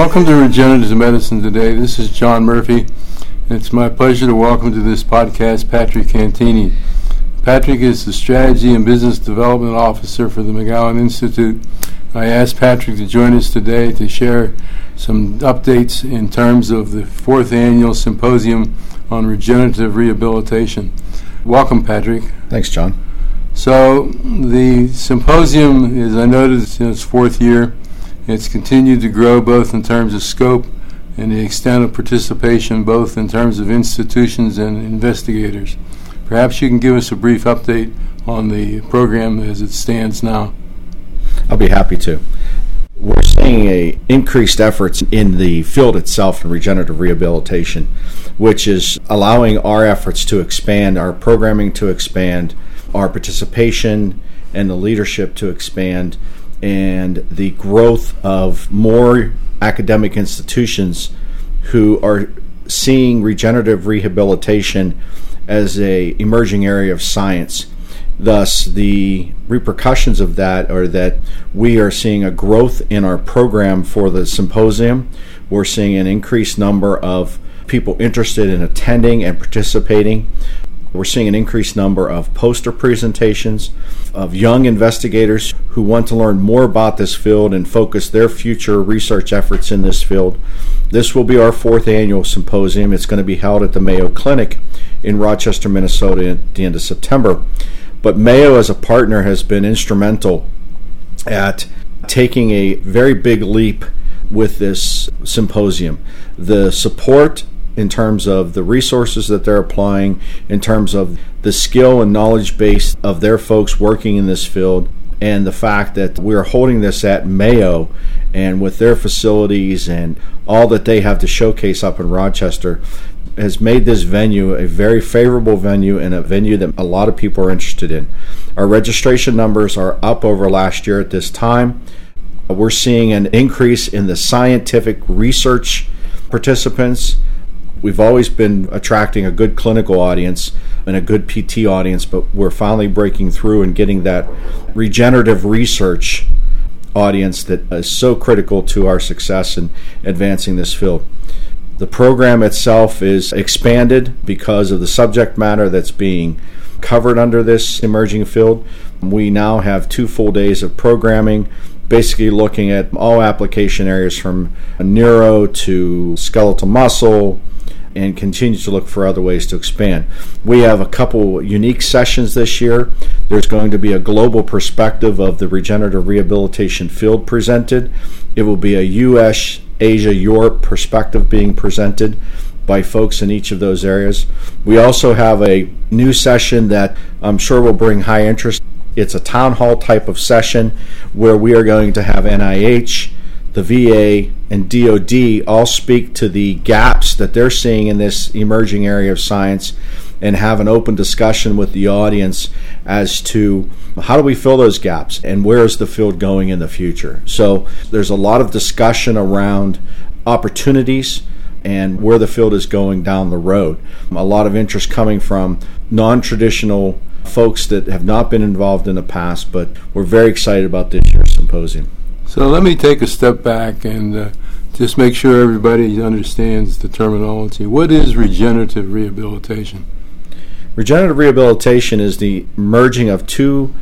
Welcome to Regenerative Medicine today. This is John Murphy. It's my pleasure to welcome to this podcast Patrick Cantini. Patrick is the Strategy and Business Development Officer for the McGowan Institute. I asked Patrick to join us today to share some updates in terms of the fourth annual symposium on regenerative rehabilitation. Welcome, Patrick. Thanks, John. So, the symposium is, I noticed, in its fourth year. It's continued to grow both in terms of scope and the extent of participation, both in terms of institutions and investigators. Perhaps you can give us a brief update on the program as it stands now. I'll be happy to. We're seeing a increased efforts in the field itself in regenerative rehabilitation, which is allowing our efforts to expand, our programming to expand, our participation and the leadership to expand, and the growth of more academic institutions who are seeing regenerative rehabilitation as a emerging area of science. Thus, the repercussions of that are that we are seeing a growth in our program for the symposium. We're seeing an increased number of people interested in attending and participating. We're seeing an increased number of poster presentations of young investigators who want to learn more about this field and focus their future research efforts in this field. This will be our fourth annual symposium. It's going to be held at the Mayo Clinic in Rochester, Minnesota at the end of September. But Mayo, as a partner, has been instrumental at taking a very big leap with this symposium. The support in terms of the resources that they're applying, in terms of the skill and knowledge base of their folks working in this field, and the fact that we're holding this at Mayo and with their facilities and all that they have to showcase up in Rochester has made this venue a very favorable venue and a venue that a lot of people are interested in. Our registration numbers are up over last year at this time. We're seeing an increase in the scientific research participants We've always been attracting a good clinical audience and a good PT audience, but we're finally breaking through and getting that regenerative research audience that is so critical to our success in advancing this field. The program itself is expanded because of the subject matter that's being covered under this emerging field. We now have two full days of programming, basically looking at all application areas from neuro to skeletal muscle, and continue to look for other ways to expand. We have a couple unique sessions this year. There's going to be a global perspective of the regenerative rehabilitation field presented. It will be a US, Asia, Europe perspective being presented by folks in each of those areas. We also have a new session that I'm sure will bring high interest. It's a town hall type of session where we are going to have NIH, the VA, and DoD all speak to the gaps that they're seeing in this emerging area of science and have an open discussion with the audience as to how do we fill those gaps and where is the field going in the future. So there's a lot of discussion around opportunities and where the field is going down the road. A lot of interest coming from non traditional folks that have not been involved in the past, but we're very excited about this year's symposium. So let me take a step back and uh, just make sure everybody understands the terminology. What is regenerative rehabilitation? Regenerative rehabilitation is the merging of two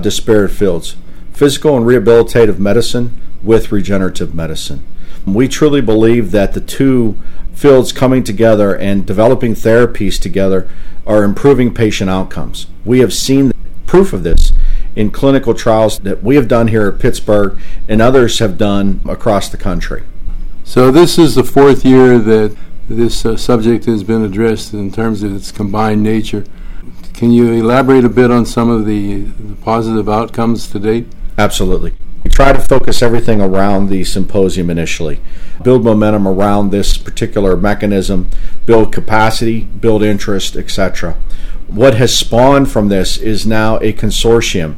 disparate fields physical and rehabilitative medicine with regenerative medicine. We truly believe that the two fields coming together and developing therapies together are improving patient outcomes. We have seen proof of this in clinical trials that we have done here at Pittsburgh and others have done across the country. So, this is the fourth year that this uh, subject has been addressed in terms of its combined nature. Can you elaborate a bit on some of the, the positive outcomes to date? Absolutely. Try to focus everything around the symposium initially, build momentum around this particular mechanism, build capacity, build interest, etc. What has spawned from this is now a consortium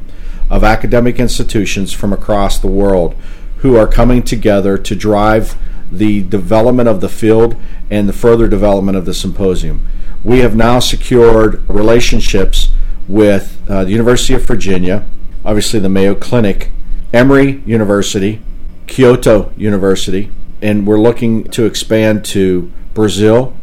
of academic institutions from across the world who are coming together to drive the development of the field and the further development of the symposium. We have now secured relationships with uh, the University of Virginia, obviously the Mayo Clinic, Emory University, Kyoto University, and we're looking to expand to Brazil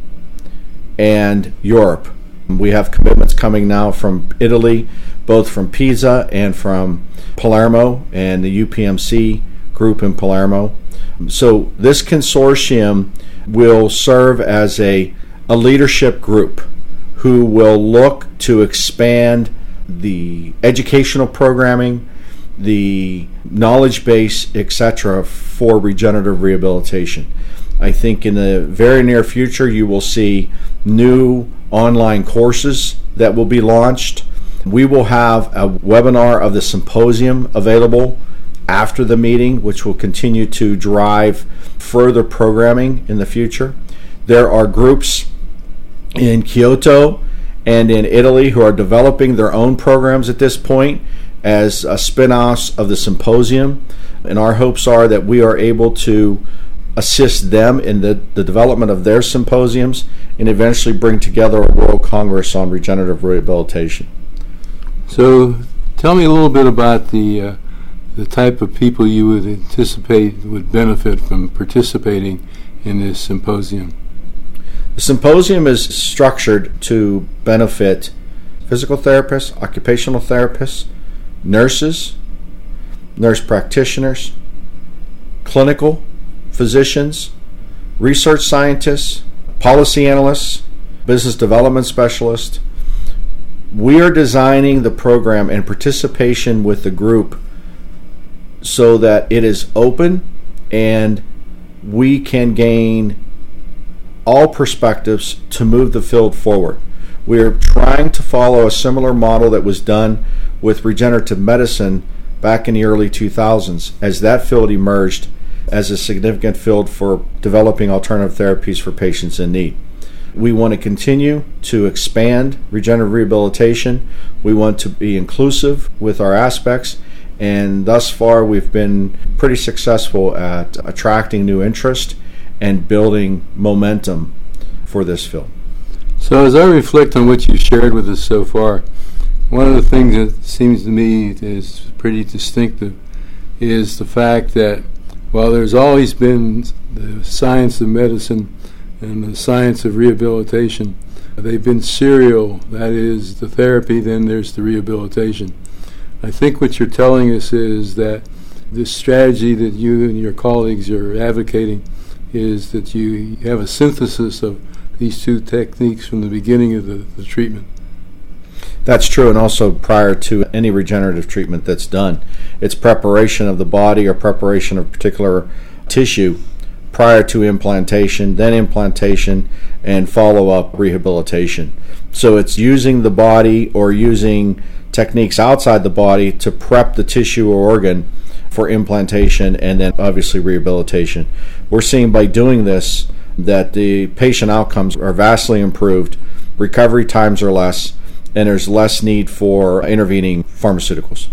and Europe. We have commitments coming now from Italy, both from Pisa and from Palermo and the UPMC group in Palermo. So this consortium will serve as a, a leadership group who will look to expand the educational programming, the knowledge base, etc., for regenerative rehabilitation. I think in the very near future, you will see new online courses that will be launched. We will have a webinar of the symposium available after the meeting, which will continue to drive further programming in the future. There are groups in Kyoto and in Italy who are developing their own programs at this point as a spin-offs of the symposium. And our hopes are that we are able to assist them in the, the development of their symposiums and eventually bring together a World Congress on regenerative rehabilitation. So, tell me a little bit about the uh, the type of people you would anticipate would benefit from participating in this symposium? The symposium is structured to benefit physical therapists, occupational therapists, nurses, nurse practitioners, clinical physicians, research scientists, policy analysts, business development specialists. We are designing the program in participation with the group so that it is open and we can gain all perspectives to move the field forward. We are trying to follow a similar model that was done with regenerative medicine back in the early 2000s as that field emerged as a significant field for developing alternative therapies for patients in need. We want to continue to expand regenerative rehabilitation. We want to be inclusive with our aspects and thus far, we've been pretty successful at attracting new interest and building momentum for this field. So, as I reflect on what you've shared with us so far, one of the things that seems to me is pretty distinctive is the fact that while there's always been the science of medicine and the science of rehabilitation, they've been serial. That is the therapy, then there's the rehabilitation. I think what you're telling us is that the strategy that you and your colleagues are advocating is that you have a synthesis of these two techniques from the beginning of the, the treatment. That's true, and also prior to any regenerative treatment that's done, it's preparation of the body or preparation of particular tissue prior to implantation, then implantation, and follow up rehabilitation. So it's using the body or using techniques outside the body to prep the tissue or organ for implantation and then obviously rehabilitation. We're seeing by doing this that the patient outcomes are vastly improved, recovery times are less, and there's less need for intervening pharmaceuticals.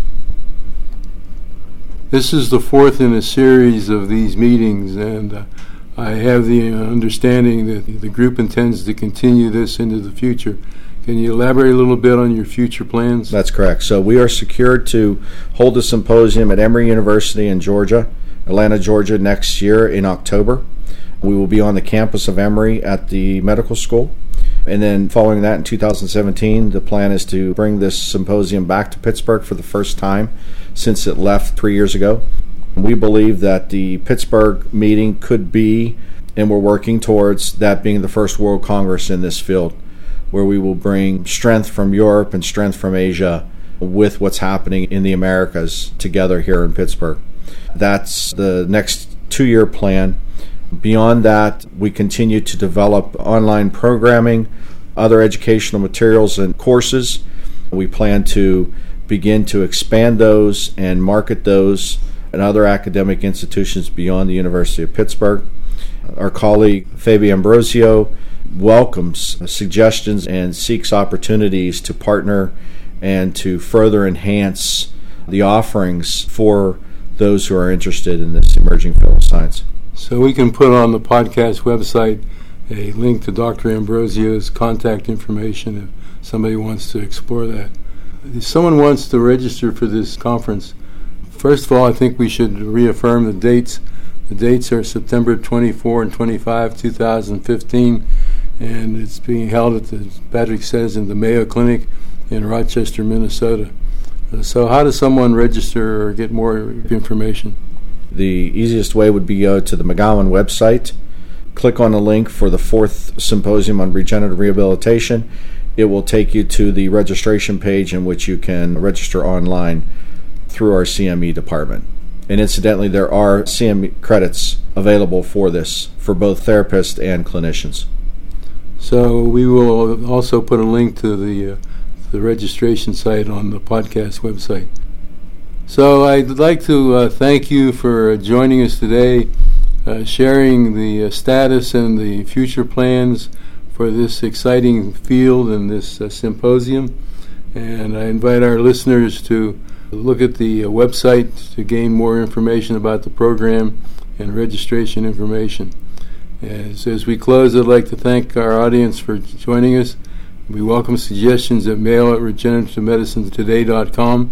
This is the fourth in a series of these meetings, and uh, I have the understanding that the group intends to continue this into the future. Can you elaborate a little bit on your future plans? That's correct. So we are secured to hold a symposium at Emory University in Georgia, Atlanta, Georgia, next year in October. We will be on the campus of Emory at the medical school. And then following that in 2017, the plan is to bring this symposium back to Pittsburgh for the first time since it left three years ago. We believe that the Pittsburgh meeting could be, and we're working towards that being the first World Congress in this field where we will bring strength from Europe and strength from Asia with what's happening in the Americas together here in Pittsburgh. That's the next two year plan. Beyond that, we continue to develop online programming, other educational materials, and courses. We plan to begin to expand those and market those in other academic institutions beyond the University of Pittsburgh. Our colleague Fabi Ambrosio welcomes suggestions and seeks opportunities to partner and to further enhance the offerings for those who are interested in this emerging field of science. So we can put on the podcast website a link to Dr. Ambrosio's contact information if somebody wants to explore that. If someone wants to register for this conference, first of all, I think we should reaffirm the dates The dates are September 24 and 25, 2015, and it's being held at the Patrick says in the Mayo Clinic in Rochester, Minnesota. So, how does someone register or get more information? The easiest way would be go to the McGowan website, click on the link for the fourth symposium on regenerative rehabilitation. It will take you to the registration page in which you can register online through our CME department. And incidentally, there are CME credits available for this for both therapists and clinicians. So we will also put a link to the uh, the registration site on the podcast website. So I'd like to uh, thank you for joining us today, uh, sharing the uh, status and the future plans for this exciting field and this uh, symposium. And I invite our listeners to look at the uh, website to gain more information about the program and registration information. As, as we close, I'd like to thank our audience for joining us. We welcome suggestions at mail at regenerativemedicinetoday.com